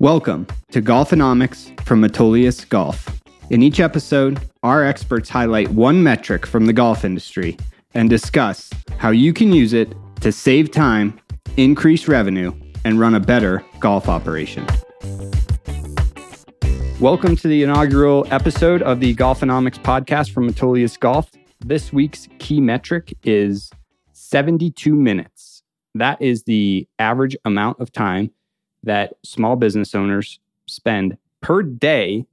Welcome to Golfonomics from Metolius Golf. In each episode, our experts highlight one metric from the golf industry and discuss how you can use it to save time, increase revenue, and run a better golf operation. Welcome to the inaugural episode of the Golfonomics podcast from Metolius Golf. This week's key metric is 72 minutes. That is the average amount of time that small business owners spend per day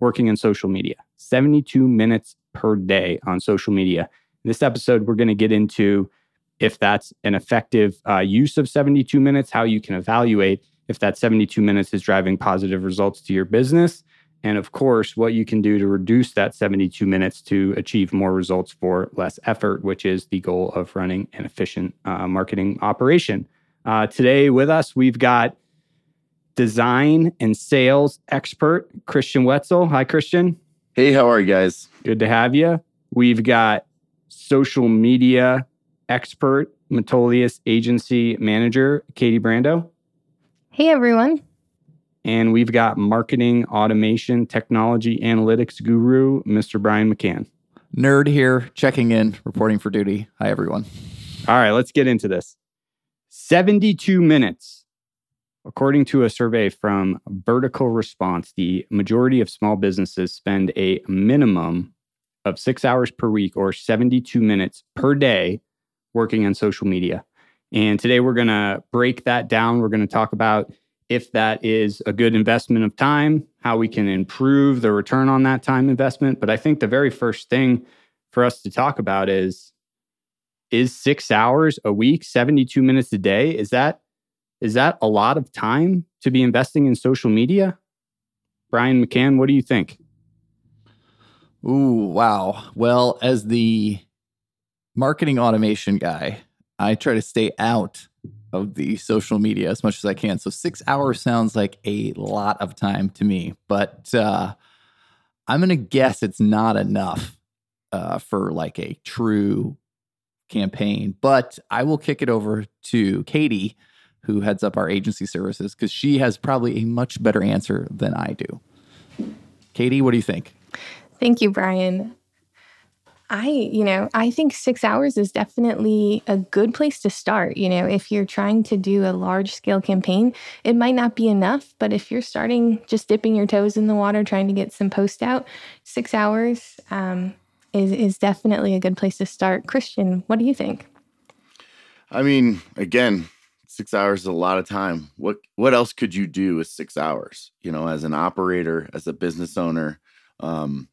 working in social media 72 minutes per day on social media. In this episode, we're going to get into if that's an effective uh, use of 72 minutes, how you can evaluate if that 72 minutes is driving positive results to your business. And of course, what you can do to reduce that 72 minutes to achieve more results for less effort, which is the goal of running an efficient uh, marketing operation. Uh, today, with us, we've got design and sales expert, Christian Wetzel. Hi, Christian. Hey, how are you guys? Good to have you. We've got social media expert, Metolius agency manager, Katie Brando. Hey, everyone. And we've got marketing, automation, technology, analytics guru, Mr. Brian McCann. Nerd here, checking in, reporting for duty. Hi, everyone. All right, let's get into this. 72 minutes According to a survey from VerticalResponse, the majority of small businesses spend a minimum of six hours per week or 72 minutes per day working on social media. And today we're going to break that down. We're going to talk about if that is a good investment of time, how we can improve the return on that time investment. But I think the very first thing for us to talk about is is six hours a week, 72 minutes a day, is that is that a lot of time to be investing in social media? Brian McCann, what do you think? Ooh, wow. Well, as the marketing automation guy, I try to stay out of the social media as much as I can. So six hours sounds like a lot of time to me, but uh, I'm going to guess it's not enough uh, for like a true campaign. But I will kick it over to Katie who heads up our agency services, because she has probably a much better answer than I do. Katie, what do you think? Thank you, Brian. I, you know, I think six hours is definitely a good place to start. You know, if you're trying to do a large scale campaign, it might not be enough, but if you're starting just dipping your toes in the water, trying to get some post out, six hours um, is, is definitely a good place to start. Christian, what do you think? I mean, again, six hours is a lot of time. What what else could you do with six hours? You know, as an operator, as a business owner, um,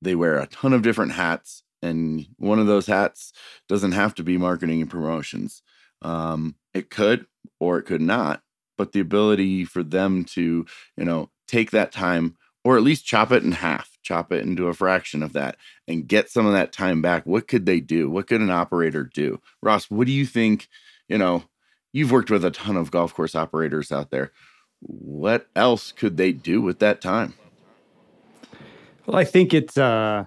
they wear a ton of different hats, and one of those hats doesn't have to be marketing and promotions. Um, it could, or it could not. But the ability for them to, you know, take that time, or at least chop it in half, chop it into a fraction of that, and get some of that time back. What could they do? What could an operator do? Ross, what do you think? You know, you've worked with a ton of golf course operators out there. What else could they do with that time? Well, I think it's uh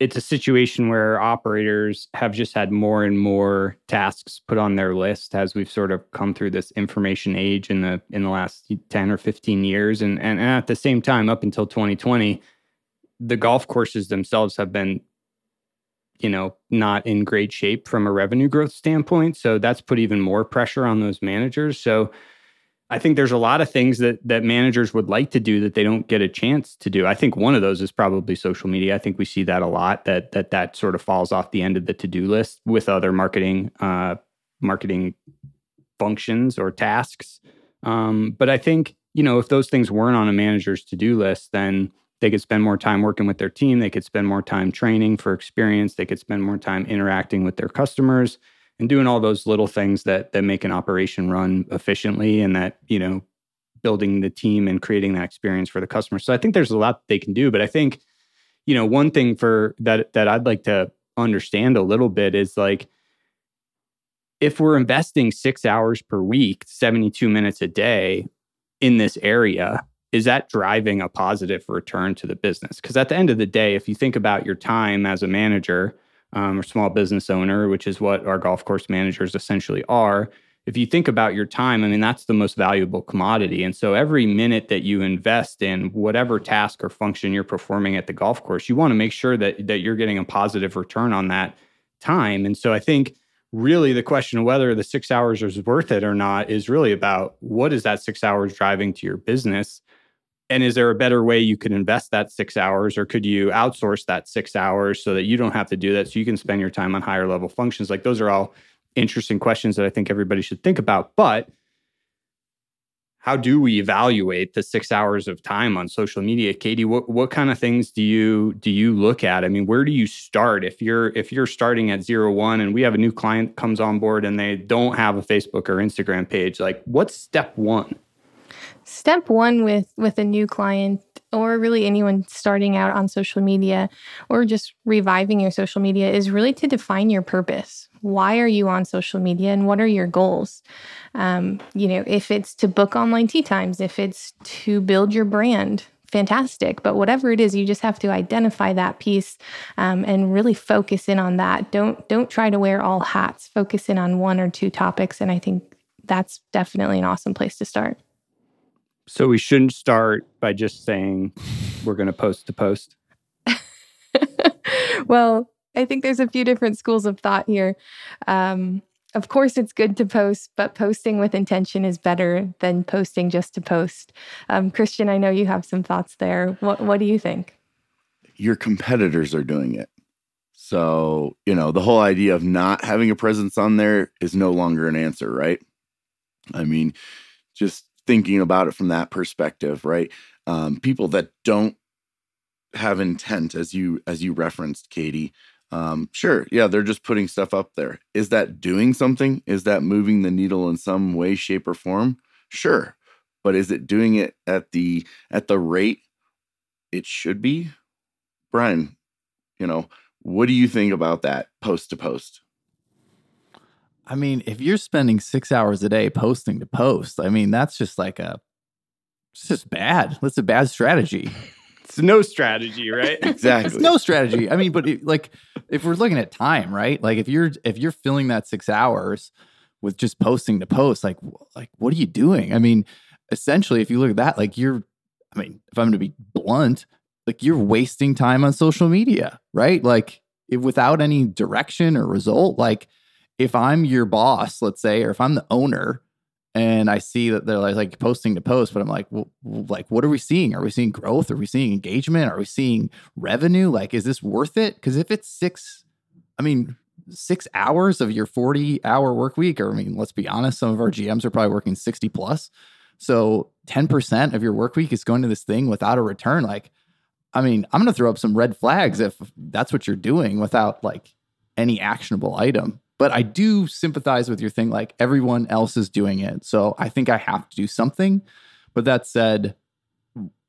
it's a situation where operators have just had more and more tasks put on their list as we've sort of come through this information age in the in the last 10 or 15 years and and, and at the same time up until 2020 the golf courses themselves have been you know, not in great shape from a revenue growth standpoint. So that's put even more pressure on those managers. So I think there's a lot of things that that managers would like to do that they don't get a chance to do. I think one of those is probably social media. I think we see that a lot that that that sort of falls off the end of the to-do list with other marketing uh, marketing functions or tasks. Um, but I think you know if those things weren't on a manager's to-do list, then they could spend more time working with their team. They could spend more time training for experience. They could spend more time interacting with their customers and doing all those little things that that make an operation run efficiently and that you know building the team and creating that experience for the customer. So i think there's a lot they can do but i think you know one thing for that that i'd like to understand a little bit is like if we're investing six hours per week 72 minutes a day in this area is that driving a positive return to the business? Because at the end of the day, if you think about your time as a manager um, or small business owner, which is what our golf course managers essentially are, if you think about your time, I mean, that's the most valuable commodity. And so every minute that you invest in whatever task or function you're performing at the golf course, you want to make sure that that you're getting a positive return on that time. And so I think really the question of whether the six hours is worth it or not is really about what is that six hours driving to your business and is there a better way you could invest that six hours or could you outsource that six hours so that you don't have to do that so you can spend your time on higher level functions? Like those are all interesting questions that i think everybody should think about. But how do we evaluate the six hours of time on social media? Katie what, what kind of things do you do you look at? I mean where do you start? If you're if you're starting at zero one and we have a new client comes on board and they don't have a facebook or instagram page like what's step one step one with with a new client or really anyone starting out on social media or just reviving your social media is really to define your purpose. Why are you on social media and what are your goals? Um, you know if it's to book online tee times if it's to build your brand fantastic. But whatever it is you just have to identify that piece um, and really focus in on that. Don't don't try to wear all hats. Focus in on one or two topics and i think that's definitely an awesome place to start so we shouldn't start by just saying we're going to post to post. well, I think there's a few different schools of thought here. Um, of course, it's good to post, but posting with intention is better than posting just to post. Um, Christian, I know you have some thoughts there. What, what do you think? Your competitors are doing it. So, you know, the whole idea of not having a presence on there is no longer an answer, right? I mean, just thinking about it from that perspective, right? Um, people that don't have intent, as you as you referenced, Katie. Um, sure, yeah, they're just putting stuff up there. Is that doing something? Is that moving the needle in some way, shape, or form? Sure, but is it doing it at the at the rate it should be? Brian, you know, what do you think about that post to post? I mean, if you're spending six hours a day posting to post, I mean, that's just like a, it's just bad. That's a bad strategy. It's no strategy, right? exactly. It's no strategy. I mean, but it, like, if we're looking at time, right? Like, if you're if you're filling that six hours with just posting to post, like, like what are you doing? I mean, essentially, if you look at that, like, you're, I mean, if I'm going to be blunt, like, you're wasting time on social media, right? Like, if, without any direction or result, like if I'm your boss, let's say, or if I'm the owner and I see that they're like, like posting to post, but I'm like, well, like, what are we seeing? Are we seeing growth? Are we seeing engagement? Are we seeing revenue? Like, is this worth it? Because if it's six, I mean, six hours of your 40 hour work week, or I mean, let's be honest, some of our GMs are probably working 60 plus. So 10% of your work week is going to this thing without a return. Like, I mean, I'm going to throw up some red flags if that's what you're doing without like any actionable item. But I do sympathize with your thing, like everyone else is doing it. So I think I have to do something. But that said,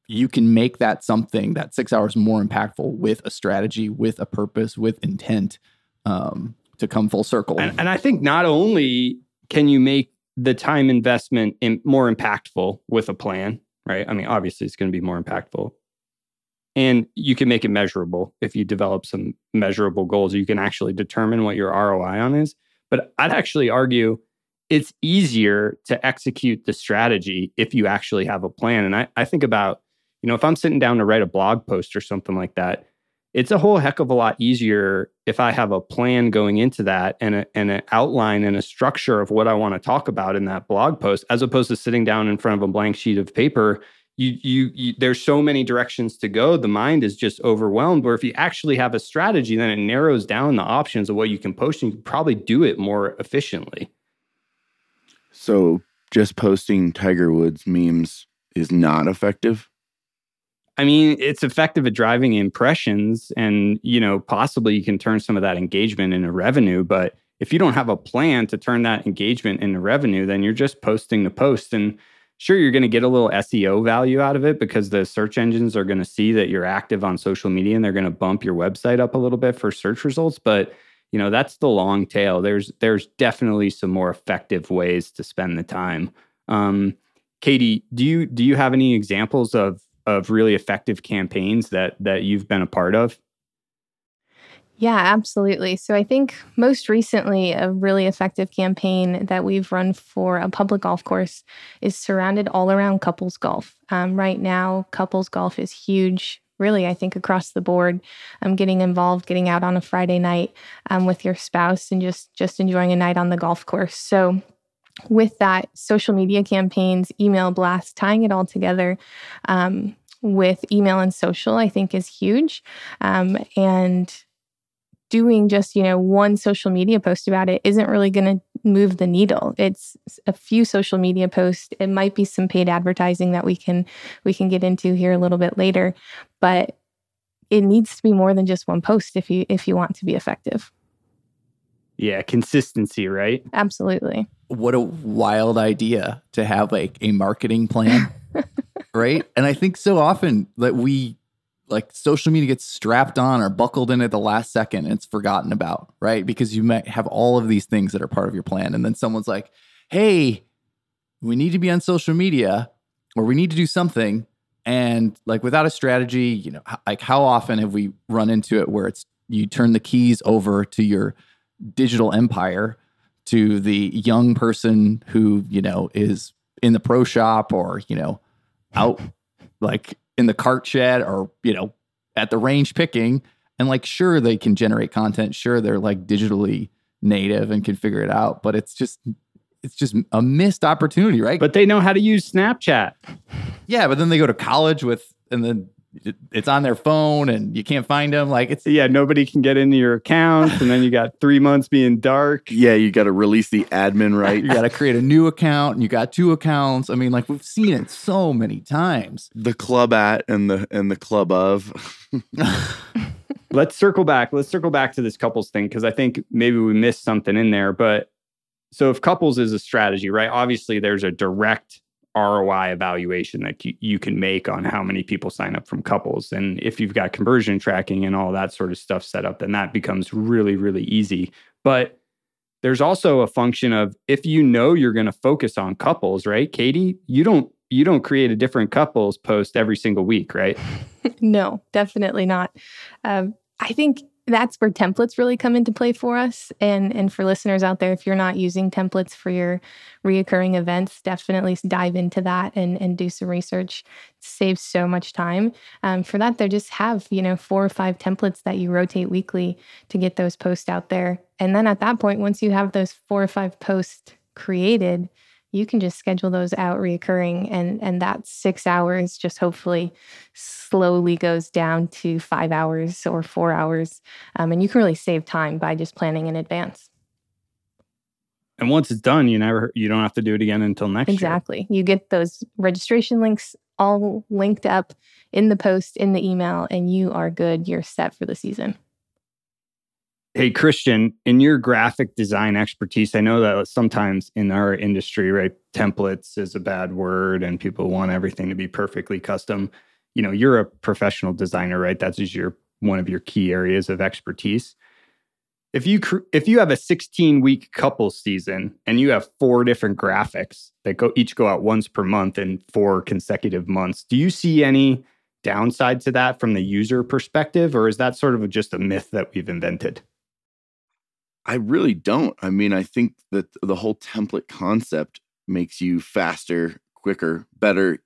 you can make that something, that six hours more impactful with a strategy, with a purpose, with intent um, to come full circle. And, and I think not only can you make the time investment in, more impactful with a plan, right? I mean, obviously it's going to be more impactful, and you can make it measurable if you develop some measurable goals. You can actually determine what your ROI on is. But I'd actually argue it's easier to execute the strategy if you actually have a plan. And I, I think about, you know, if I'm sitting down to write a blog post or something like that, it's a whole heck of a lot easier if I have a plan going into that and, a, and an outline and a structure of what I want to talk about in that blog post, as opposed to sitting down in front of a blank sheet of paper you, you, you there's so many directions to go. The mind is just overwhelmed where if you actually have a strategy then it narrows down the options of what you can post and you can probably do it more efficiently. So just posting tiger woods memes is not effective? I mean it's effective at driving impressions and you know possibly you can turn some of that engagement into revenue but if you don't have a plan to turn that engagement into revenue then you're just posting the post and sure you're going to get a little SEO value out of it because the search engines are going to see that you're active on social media and they're going to bump your website up a little bit for search results but you know that's the long tail. There's there's definitely some more effective ways to spend the time. Um, katie do you do you have any examples of of really effective campaigns that that you've been a part of Yeah, absolutely. So I think most recently, a really effective campaign that we've run for a public golf course is surrounded all around couples golf. Um, right now, couples golf is huge. Really, I think across the board, um, getting involved, getting out on a Friday night um, with your spouse, and just just enjoying a night on the golf course. So, with that, social media campaigns, email blasts, tying it all together um, with email and social, I think is huge. Um, and doing just you know one social media post about it isn't really going to move the needle. It's a few social media posts. It might be some paid advertising that we can we can get into here a little bit later but it needs to be more than just one post if you if you want to be effective. Yeah consistency right? Absolutely. What a wild idea to have like a marketing plan right? And i think so often that we like social media gets strapped on or buckled in at the last second and it's forgotten about, right? Because you might have all of these things that are part of your plan. And then someone's like, hey, we need to be on social media or we need to do something. And like without a strategy, you know, like how often have we run into it where it's you turn the keys over to your digital empire to the young person who, you know, is in the pro shop or, you know, out like in the cart shed or, you know, at the range picking. And like, sure, they can generate content. Sure, they're like digitally native and can figure it out, but it's just, it's just a missed opportunity, right? But they know how to use Snapchat. Yeah, but then they go to college with, and then it's on their phone and you can't find them. Like it's yeah, nobody can get into your account, and then you got three months being dark. Yeah, you got to release the admin right. you got to create a new account, and you got two accounts. I mean, like we've seen it so many times. The club at and the and the club of. Let's circle back. Let's circle back to this couples thing because I think maybe we missed something in there. But so if couples is a strategy, right? Obviously, there's a direct ROI evaluation that you, you can make on how many people sign up from couples. And if you've got conversion tracking and all that sort of stuff set up, then that becomes really, really easy. But there's also a function of if you know you're going to focus on couples, right? Katie, you don't you don't create a different couples post every single week, right? no, definitely not. Um, I think that's where templates really come into play for us. And and for listeners out there, if you're not using templates for your reoccurring events, definitely dive into that and and do some research. Saves so much time. Um, for that, they just have you know four or five templates that you rotate weekly to get those posts out there. And then at that point, once you have those four or five posts created, you can just schedule those out reoccurring and and that six hours just hopefully slowly goes down to five hours or four hours um, and you can really save time by just planning in advance. And once it's done you never you don't have to do it again until next exactly. Year. you get those registration links all linked up in the post in the email and you are good. You're set for the season Hey, Christian, in your graphic design expertise, I know that sometimes in our industry, right, templates is a bad word and people want everything to be perfectly custom. You know, you're a professional designer, right? That's your one of your key areas of expertise. If you if you have a 16 week couple season and you have four different graphics that go each go out once per month in four consecutive months, do you see any downside to that from the user perspective or is that sort of just a myth that we've invented? I really don't. I mean, I think that the whole template concept makes you faster, quicker, better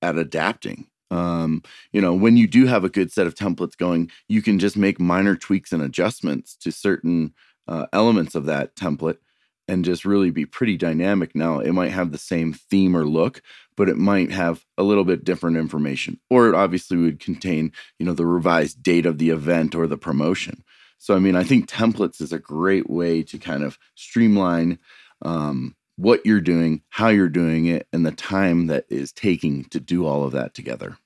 at adapting. Um, you know, when you do have a good set of templates going, you can just make minor tweaks and adjustments to certain uh, elements of that template and just really be pretty dynamic. Now, it might have the same theme or look, but it might have a little bit different information, or it obviously would contain, you know, the revised date of the event or the promotion. So, I mean, I think templates is a great way to kind of streamline um, what you're doing, how you're doing it, and the time that is taking to do all of that together.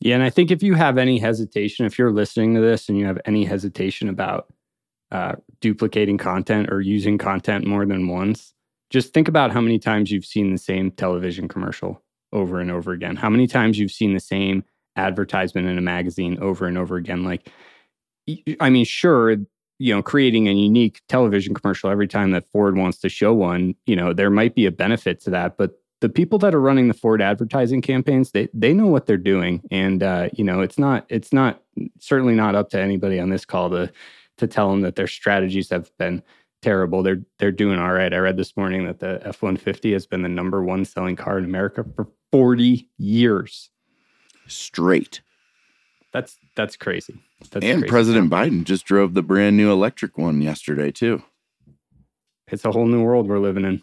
Yeah. And I think if you have any hesitation, if you're listening to this and you have any hesitation about uh, duplicating content or using content more than once, just think about how many times you've seen the same television commercial over and over again, how many times you've seen the same advertisement in a magazine over and over again. Like, I mean, sure, you know, creating a unique television commercial every time that Ford wants to show one, you know, there might be a benefit to that, but the people that are running the Ford advertising campaigns, they they know what they're doing, and uh, you know it's not it's not certainly not up to anybody on this call to to tell them that their strategies have been terrible. They're they're doing all right. I read this morning that the F one fifty has been the number one selling car in America for forty years straight. That's that's crazy. That's and crazy. President Biden just drove the brand new electric one yesterday too. It's a whole new world we're living in.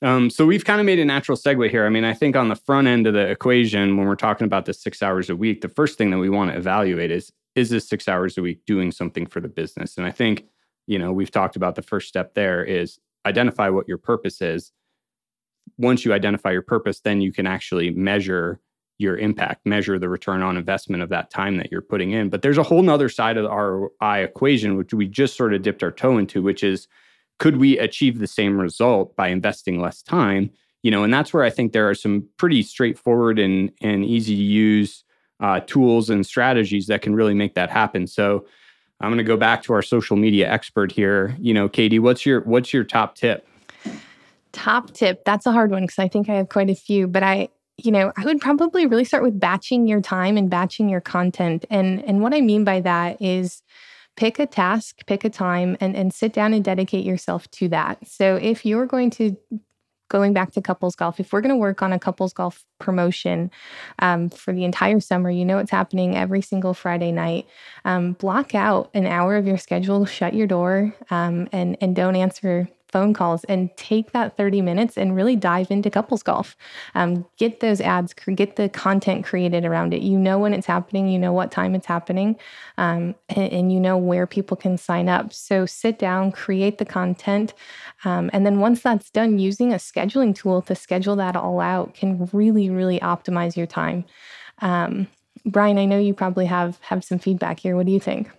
Um, so we've kind of made a natural segue here. I mean, I think on the front end of the equation, when we're talking about the six hours a week, the first thing that we want to evaluate is is this six hours a week doing something for the business? And I think, you know, we've talked about the first step there is identify what your purpose is. Once you identify your purpose, then you can actually measure your impact, measure the return on investment of that time that you're putting in. But there's a whole nother side of the ROI equation, which we just sort of dipped our toe into, which is could we achieve the same result by investing less time? You know, and that's where I think there are some pretty straightforward and and easy to use uh, tools and strategies that can really make that happen. So I'm going to go back to our social media expert here. You know, Katie, what's your what's your top tip? Top tip. That's a hard one because I think I have quite a few, but I you know, I would probably really start with batching your time and batching your content. And and what I mean by that is pick a task, pick a time and and sit down and dedicate yourself to that. So if you're going to going back to couples golf, if we're going to work on a couples golf promotion um, for the entire summer, you know it's happening every single Friday night. Um, block out an hour of your schedule, shut your door, um, and and don't answer phone calls and take that 30 minutes and really dive into couples golf. Um, get those ads, get the content created around it. You know when it's happening, you know what time it's happening, um, and, and, you know where people can sign up. So sit down, create the content. Um, and then once that's done, using a scheduling tool to schedule that all out can really, really optimize your time. Um, Brian, I know you probably have have some feedback here. What do you think?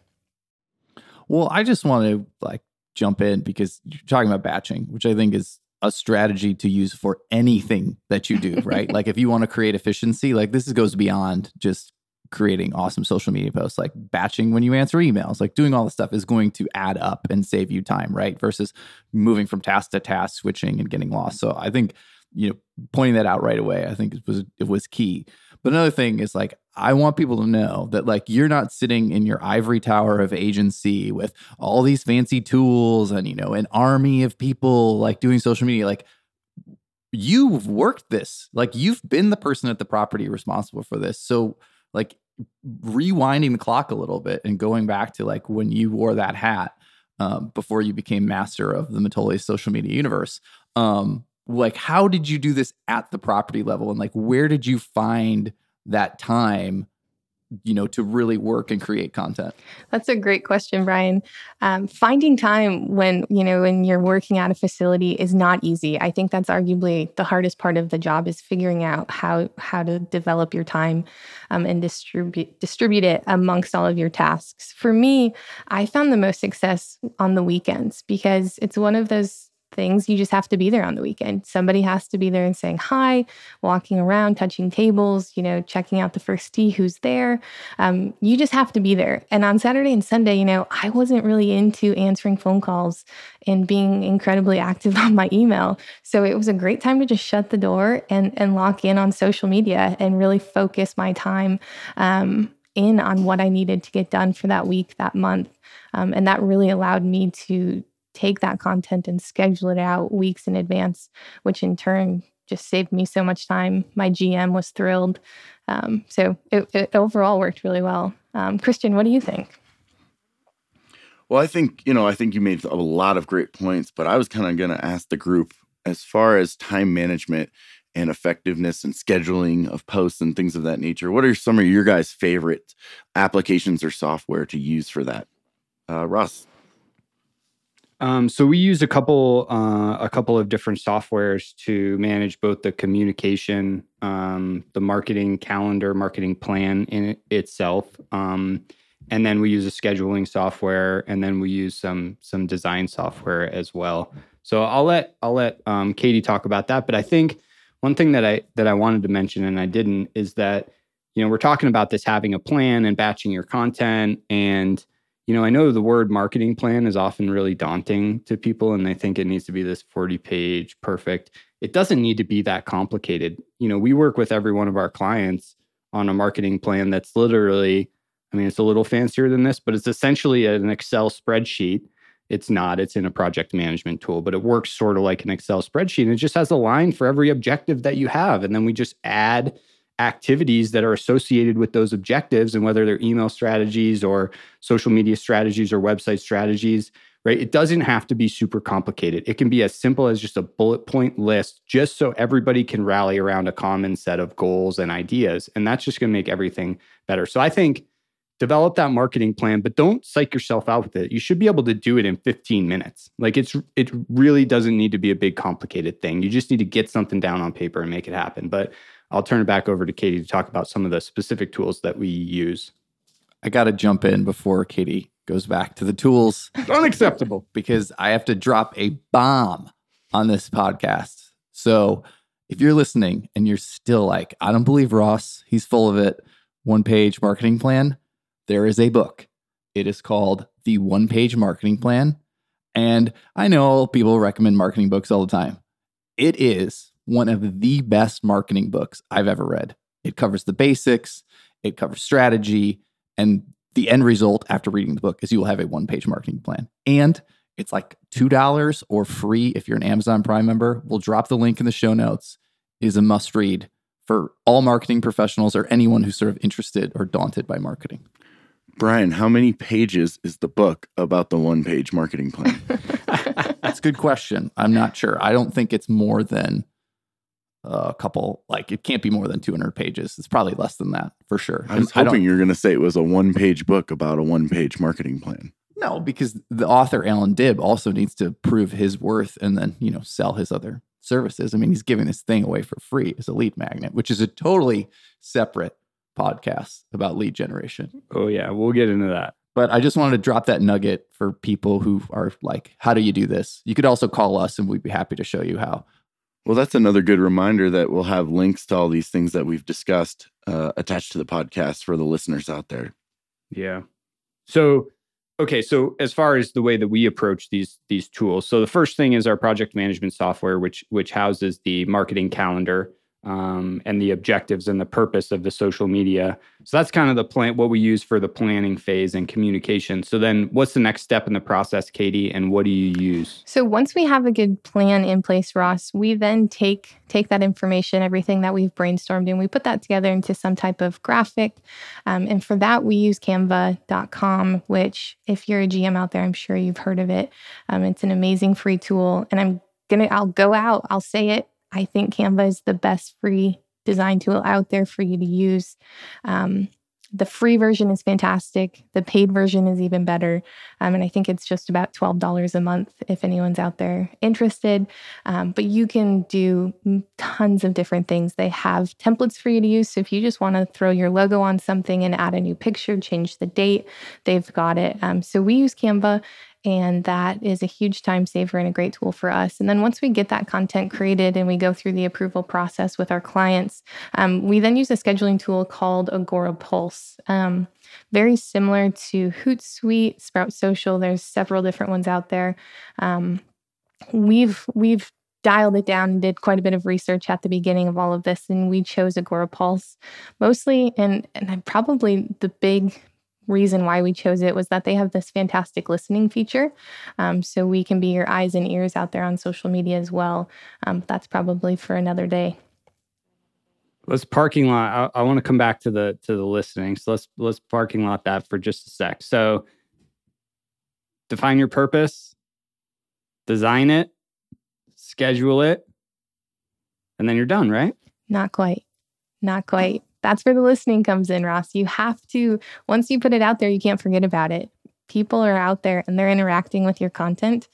Well, I just want to like jump in because you're talking about batching, which I think is a strategy to use for anything that you do, right? like if you want to create efficiency, like this goes beyond just creating awesome social media posts, like batching when you answer emails, like doing all this stuff is going to add up and save you time, right? Versus moving from task to task, switching and getting lost. So I think, you know, pointing that out right away, I think it was it was key. But another thing is like I want people to know that like you're not sitting in your ivory tower of agency with all these fancy tools and you know an army of people like doing social media. Like you've worked this. Like you've been the person at the property responsible for this. So like rewinding the clock a little bit and going back to like when you wore that hat um, before you became master of the Metolius social media universe um, like how did you do this at the property level? And like where did you find that time you know to really work and create content? That's a great question brian. Um, finding time when you know when you're working at a facility is not easy. I think that's arguably the hardest part of the job is figuring out how how to develop your time um, and distribute distribute it amongst all of your tasks. For me i found the most success on the weekends because it's one of those things, you just have to be there on the weekend. Somebody has to be there and saying hi, walking around, touching tables, you know, checking out the first tee, who's there. Um, you just have to be there. And on Saturday and Sunday, you know, I wasn't really into answering phone calls and being incredibly active on my email. So it was a great time to just shut the door and, and lock in on social media and really focus my time um, in on what I needed to get done for that week, that month. Um, and that really allowed me to take that content and schedule it out weeks in advance, which in turn just saved me so much time. My GM was thrilled. Um, so it, it, overall worked really well. Um, Christian, what do you think? Well, I think, you know, I think you made a lot of great points, but I was kind of going to ask the group as far as time management and effectiveness and scheduling of posts and things of that nature. What are some of your guys' favorite applications or software to use for that? Uh, Russ. Um, so we use a couple uh, a couple of different softwares to manage both the communication, um, the marketing calendar, marketing plan in it itself, um, and then we use a scheduling software, and then we use some some design software as well. So I'll let I'll let um, Katie talk about that. But I think one thing that I that I wanted to mention and I didn't is that you know we're talking about this having a plan and batching your content and you know, I know the word marketing plan is often really daunting to people and they think it needs to be this 40 page perfect. it doesn't need to be that complicated. You know, we work with every one of our clients on a marketing plan that's literally, I mean, it's a little fancier than this, but it's essentially an Excel spreadsheet. It's not, it's in a project management tool, but it works sort of like an Excel spreadsheet. It just has a line for every objective that you have. And then we just add activities that are associated with those objectives and whether they're email strategies or social media strategies or website strategies right? It doesn't have to be super complicated. It can be as simple as just a bullet point list just so everybody can rally around a common set of goals and ideas and that's just going to make everything better. So i think develop that marketing plan but don't psych yourself out with it. You should be able to do it in 15 minutes. Like it's it really doesn't need to be a big complicated thing. You just need to get something down on paper and make it happen. But I'll turn it back over to Katie to talk about some of the specific tools that we use. I got to jump in before Katie goes back to the tools. Unacceptable. because I have to drop a bomb on this podcast. So if you're listening and you're still like, I don't believe Ross, he's full of it, one page marketing plan, there is a book. It is called The One Page Marketing Plan. And I know people recommend marketing books all the time. It is one of the best marketing books I've ever read. It covers the basics, it covers strategy, and the end result after reading the book is you will have a one page marketing plan. And it's like $2 or free if you're an Amazon Prime member. We'll drop the link in the show notes. It is a must read for all marketing professionals or anyone who's sort of interested or daunted by marketing. Brian, how many pages is the book about the one page marketing plan? That's a good question. I'm not sure. I don't think it's more than a couple like it can't be more than 200 pages. It's probably less than that for sure. I was hoping you were going to say it was a one page book about a one page marketing plan. No because the author Allan Dib also needs to prove his worth and then you know sell his other services. I mean he's giving this thing away for free as a lead magnet which is a totally separate podcast about lead generation. Oh yeah we'll get into that. But I just wanted to drop that nugget for people who are like, how do you do this? You could also call us and we'd be happy to show you how. Well, that's another good reminder that we'll have links to all these things that we've discussed uh, attached to the podcast for the listeners out there. Yeah. So, okay. So, as far as the way that we approach these these tools, so the first thing is our project management software, which which houses the marketing calendar um, and the objectives and the purpose of the social media. So that's kind of the plan, what we use for the planning phase and communication. So then, what's the next step in the process, Katie, and what do you use? So once we have a good plan in place, Ross, we then take take that information, everything that we've brainstormed, and we put that together into some type of graphic. Um, and for that, we use Canva.com, which, if you're a GM out there, I'm sure you've heard of it. Um, it's an amazing free tool, and I'm gonna I'll go out, I'll say it I think Canva is the best free design tool out there for you to use. Um, the free version is fantastic. The paid version is even better. Um, and I think it's just about $12 a month if anyone's out there interested. Um, but you can do tons of different things. They have templates for you to use. So if you just want to throw your logo on something and add a new picture, change the date, they've got it. Um, so we use Canva and that is a huge time saver and a great tool for us. And then once we get that content created and we go through the approval process with our clients, um, we then use a scheduling tool called Agorapulse. Um, very similar to Hootsuite, Sprout Social. There's several different ones out there. Um, we've we've dialed it down and did quite a bit of research at the beginning of all of this and we chose Agorapulse mostly and and probably the big reason why we chose it was that they have this fantastic listening feature. Um, so we can be your eyes and ears out there on social media as well. Um, that's probably for another day. Let's parking lot. I, I want to come back to the to the listening. So let's let's parking lot that for just a sec. So define your purpose, design it, schedule it, and then you're done, right? Not quite. Not quite. That's where the listening comes in, Ross. You have to, once you put it out there, you can't forget about it. People are out there and they're interacting with your content.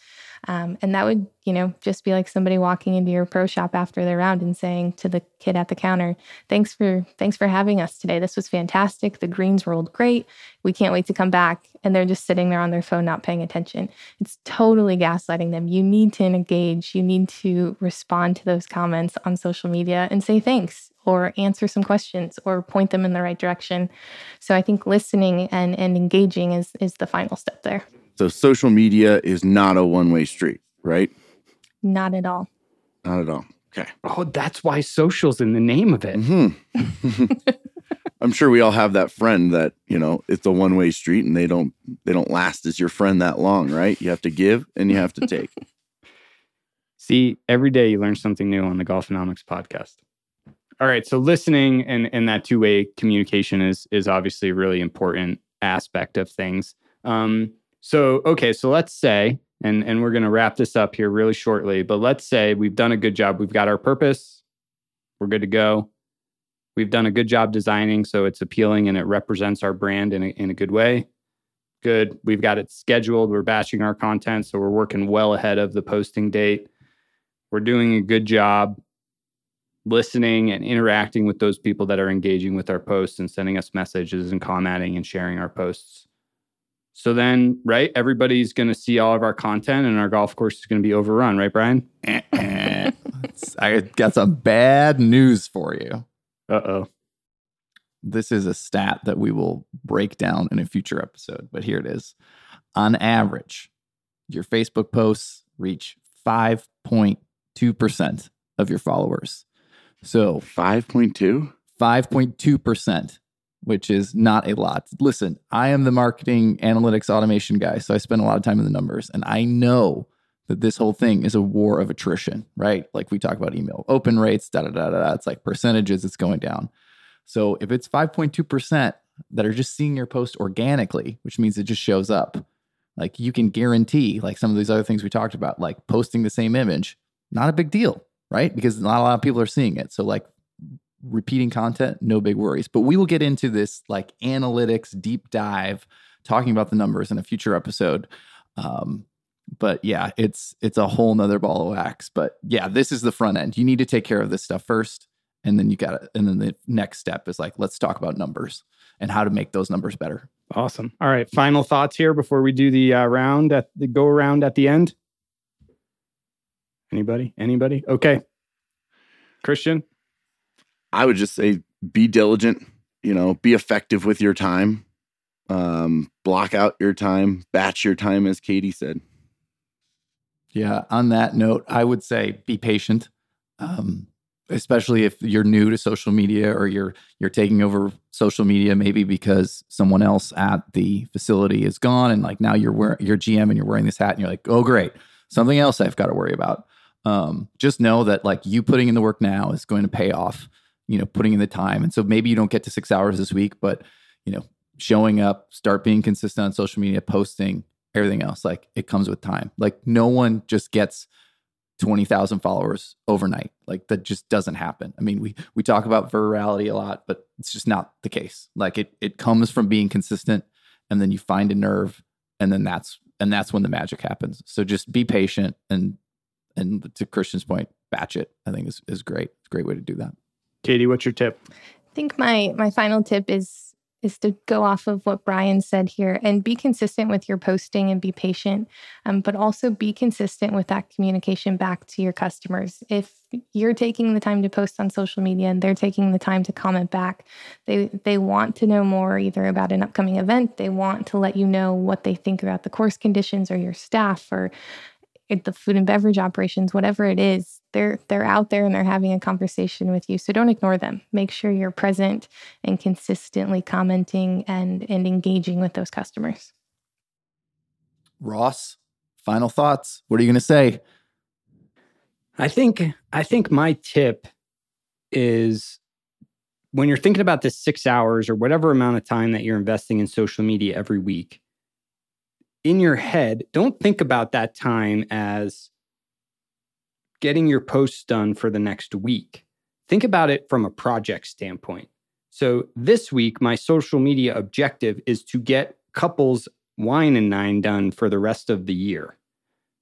Um, and that would, you know, just be like somebody walking into your pro shop after their round and saying to the kid at the counter, "Thanks for thanks for having us today. This was fantastic. The greens rolled great. We can't wait to come back." And they're just sitting there on their phone, not paying attention. It's totally gaslighting them. You need to engage. You need to respond to those comments on social media and say thanks or answer some questions or point them in the right direction. So I think listening and, and engaging is, is the final step there. So social media is not a one way street, right? Not at all. Not at all. Okay. Oh, that's why social's in the name of it. hmm I'm sure we all have that friend that you know it's a one way street, and they don't they don't last as your friend that long, right? You have to give and you have to take. See, every day you learn something new on the Golfonomics podcast. All right, so listening and and that two way communication is is obviously a really important aspect of things. Um, so okay, so let's say, and and we're gonna wrap this up here really shortly, but let's say we've done a good job. We've got our purpose. We're good to go. We've done a good job designing, so it's appealing and it represents our brand in a, in a good way. Good. We've got it scheduled. We're batching our content, so we're working well ahead of the posting date. We're doing a good job listening and interacting with those people that are engaging with our posts and sending us messages and commenting and sharing our posts. So then, right, everybody's going to see all of our content and our golf course is going to be overrun, right, Brian? I got some bad news for you. Uh oh. This is a stat that we will break down in a future episode, but here it is. On average, your Facebook posts reach 5.2% of your followers. So Five point two. 5.2%, which is not a lot. Listen, I am the marketing analytics automation guy, so I spend a lot of time in the numbers, and I know that this whole thing is a war of attrition, right? Like we talk about email open rates, da da da da. It's like percentages, it's going down. So if it's 5.2% that are just seeing your post organically, which means it just shows up, like you can guarantee, like some of these other things we talked about, like posting the same image, not a big deal, right? Because not a lot of people are seeing it. So like repeating content, no big worries. But we will get into this like analytics deep dive, talking about the numbers in a future episode. Um, but yeah, it's it's a whole nother ball of wax. But yeah, this is the front end. You need to take care of this stuff first, and then you got it. and then the next step is like let's talk about numbers and how to make those numbers better. Awesome. All right. Final thoughts here before we do the uh, round at the go around at the end. Anybody? Anybody? Okay. Christian. I would just say be diligent, you know, be effective with your time. Um, block out your time, batch your time, as Katie said. Yeah. On that note, I would say be patient, um, especially if you're new to social media or you're you're taking over social media, maybe because someone else at the facility is gone, and like now you're wearing your GM and you're wearing this hat, and you're like, oh great, something else I've got to worry about. Um, just know that like you putting in the work now is going to pay off. You know, putting in the time, and so maybe you don't get to six hours this week, but you know, showing up, start being consistent on social media, posting, everything else. Like it comes with time. Like no one just gets 20,000 followers overnight. Like that just doesn't happen. I mean, we we talk about virality a lot, but it's just not the case. Like it it comes from being consistent and then you find a nerve and then that's and that's when the magic happens. So just be patient and and to Christian's point, batch it. I think is is great. It's a great way to do that. Katie, what's your tip? I think my my final tip is is to go off of what Brian said here and be consistent with your posting and be patient, um, but also be consistent with that communication back to your customers. If you're taking the time to post on social media and they're taking the time to comment back, they they want to know more either about an upcoming event. They want to let you know what they think about the course conditions or your staff or the food and beverage operations, whatever it is, they're they're out there and they're having a conversation with you. So don't ignore them. Make sure you're present and consistently commenting and and engaging with those customers. Ross, final thoughts. What are you going to say? I think I think my tip is when you're thinking about this 6 hours or whatever amount of time that you're investing in social media every week, in your head, don't think about that time as getting your posts done for the next week. Think about it from a project standpoint. So this week, my social media objective is to get couples wine and nine done for the rest of the year.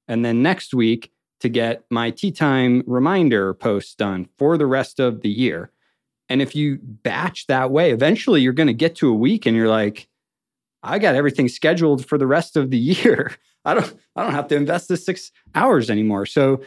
And then next week, to get my tee time reminder posts done for the rest of the year. And if you batch that way, eventually you're going to get to a week and you're like, I got everything scheduled for the rest of the year. I don't I don't have to invest the 6 hours anymore. So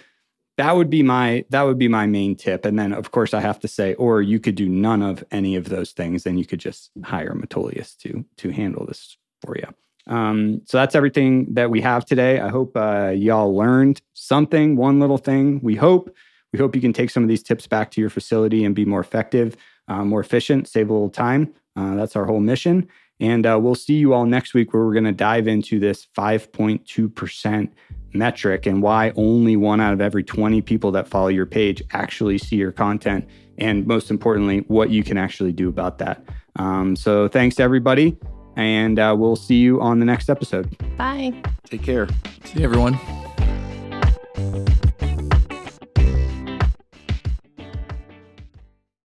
that would be my that would be my main tip and then of course i have to say or you could do none of any of those things and you could just hire metolius to to handle this for you um, so that's everything that we have today i hope uh, y'all learned something one little thing we hope We hope you can take some of these tips back to your facility and be more effective, uh, more efficient, save a little time. Uh, that's our whole mission. And uh, we'll see you all next week where we're going to dive into this 5.2% metric and why only one out of every 20 people that follow your page actually see your content. And most importantly, what you can actually do about that. Um, so thanks to everybody. And uh, we'll see you on the next episode. Bye. Take care. See you, everyone.